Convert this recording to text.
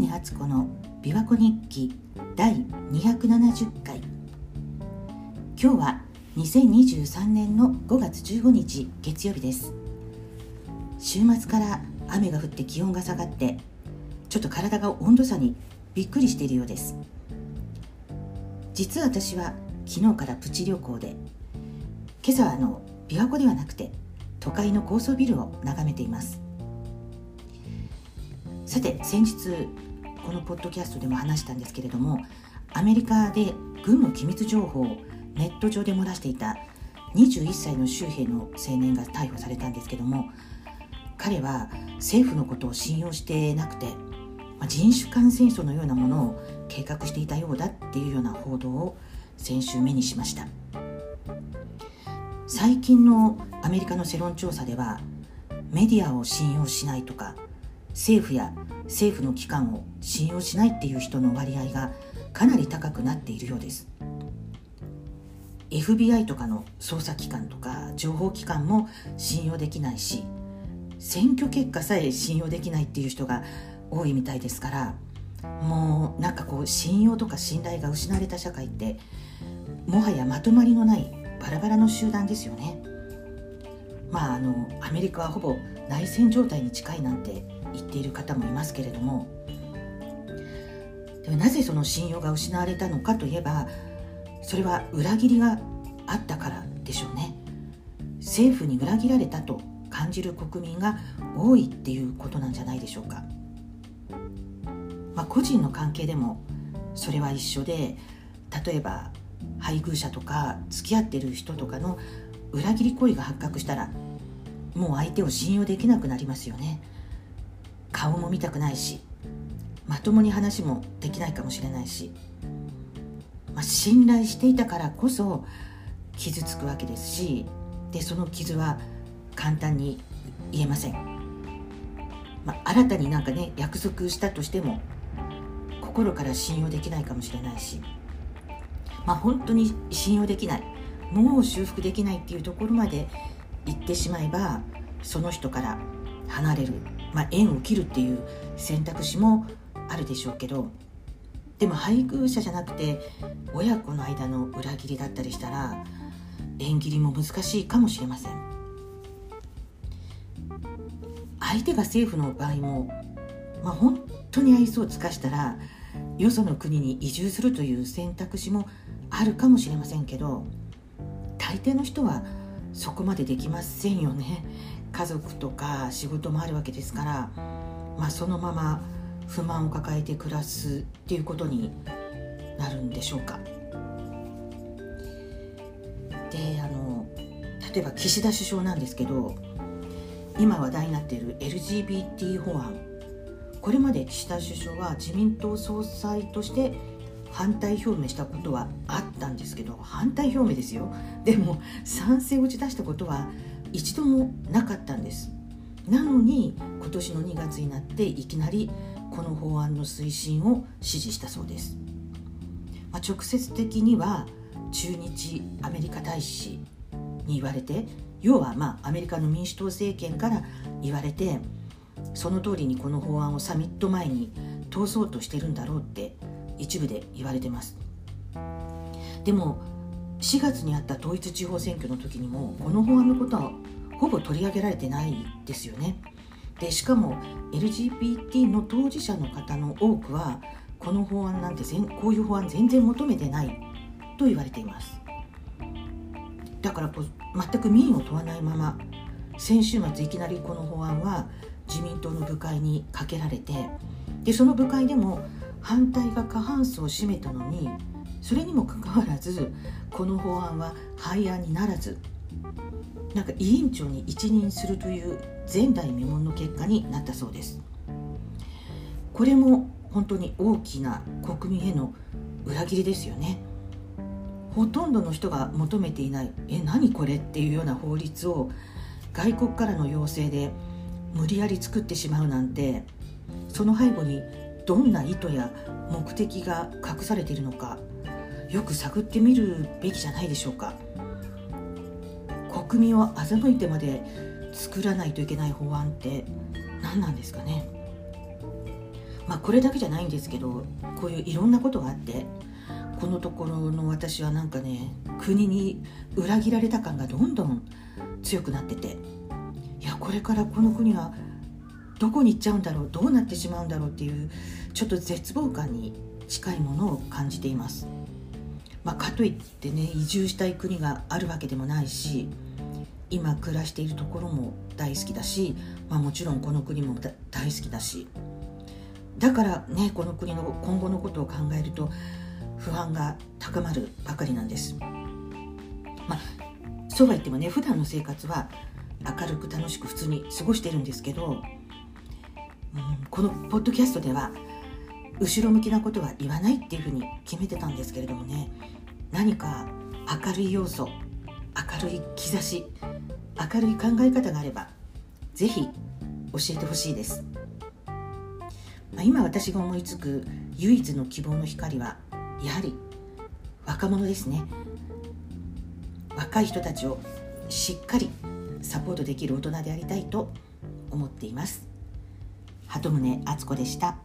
根敦子の琵琶湖日記第270回。今日は2023年の5月15日月曜日です。週末から雨が降って気温が下がってちょっと体が温度差にびっくりしているようです。実は私は昨日からプチ旅行で今朝はあの琵琶湖ではなくて都会の高層ビルを眺めています。さて先日このポッドキャストでも話したんですけれどもアメリカで軍の機密情報をネット上で漏らしていた21歳の州兵の青年が逮捕されたんですけども彼は政府のことを信用してなくて人種間戦争のようなものを計画していたようだっていうような報道を先週目にしました。最近のアメリカの世論調査ではメディアを信用しないとか政府や政府の機関を信用しないっていう人の割合がかなり高くなっているようです。FBI とかの捜査機関とか情報機関も信用できないし選挙結果さえ信用できないっていう人が多いみたいですからもうなんかこう信用とか信頼が失われた社会ってもはやまとまりのないバラバラの集団ですよね。まああのアメリカはほぼ内戦状態に近いなんて言っている方もいますけれどもでもなぜその信用が失われたのかといえばそれは裏切りがあったからでしょうね。政府に裏切られたと感じる国民が多いっていうことなんじゃないでしょうか、まあ、個人の関係でもそれは一緒で例えば配偶者とか付き合ってる人とかの裏切り行為が発覚したらもう相手を信用できなくなりますよね。顔も見たくないしまともに話もできないかもしれないし、まあ、信頼していたからこそ傷つくわけですしでその傷は簡単に言えません、まあ、新たになんかね約束したとしても心から信用できないかもしれないし、まあ、本当に信用できないもう修復できないっていうところまで行ってしまえばその人から離れる。まあ、縁を切るっていう選択肢もあるでしょうけどでも配偶者じゃなくて親子の間の裏切りだったりしたら縁切りも難しいかもしれません。相手が政府の場合も、まあ、本当に愛想を尽かしたらよその国に移住するという選択肢もあるかもしれませんけど大抵の人はそこまでできませんよね。家族とか仕事もあるわけですから、まあ、そのまま不満を抱えて暮らすっていうことになるんでしょうか。であの例えば岸田首相なんですけど今話題になっている LGBT 法案これまで岸田首相は自民党総裁として反対表明したことはあったんですけど反対表明ですよでも賛成を打ち出したことは一度もなかったんです。なのに今年の2月になっていきなりこの法案の推進を支持したそうです、まあ、直接的には駐日アメリカ大使に言われて要はまあアメリカの民主党政権から言われてその通りにこの法案をサミット前に通そうとしてるんだろうって一部で言われてます。でも4月にあった統一地方選挙の時にもこの法案のことはほぼ取り上げられてないですよね。でしかも LGBT の当事者の方の多くはこの法案なんてこういう法案全然求めてないと言われていますだからこう全く民意を問わないまま先週末いきなりこの法案は自民党の部会にかけられてでその部会でも反対が過半数を占めたのにそれにもかかわらずこの法案は廃案にならずなんか委員長に一任するという前代未聞の結果になったそうです。これも本当に大きな国民への裏切りですよね。ほとんどの人が求めていないえ何これっていうような法律を外国からの要請で無理やり作ってしまうなんてその背後にどんな意図や目的が隠されているのかよく探ってみるべきじゃないでしょうか国民を欺いてまで作らないといけない法案って何なんですかねまあ、これだけじゃないんですけどこういういろんなことがあってこのところの私はなんかね国に裏切られた感がどんどん強くなってていやこれからこの国はどこに行っちゃうんだろうどうなってしまうんだろうっていうちょっと絶望感に近いものを感じています。まあ、かといってね移住したい国があるわけでもないし今暮らしているところも大好きだし、まあ、もちろんこの国も大好きだしだからねこの国の今後のことを考えると不安が高まるばかりなんです。まあ、そうは言ってもね普段の生活は明るく楽しく普通に過ごしてるんですけど、うん、このポッドキャストでは後ろ向きなことは言わないっていうふうに決めてたんですけれどもね。何か明るい要素明るい兆し明るい考え方があれば是非教えてほしいです、まあ、今私が思いつく唯一の希望の光はやはり若者ですね。若い人たちをしっかりサポートできる大人でありたいと思っています。鳩宗敦子でした。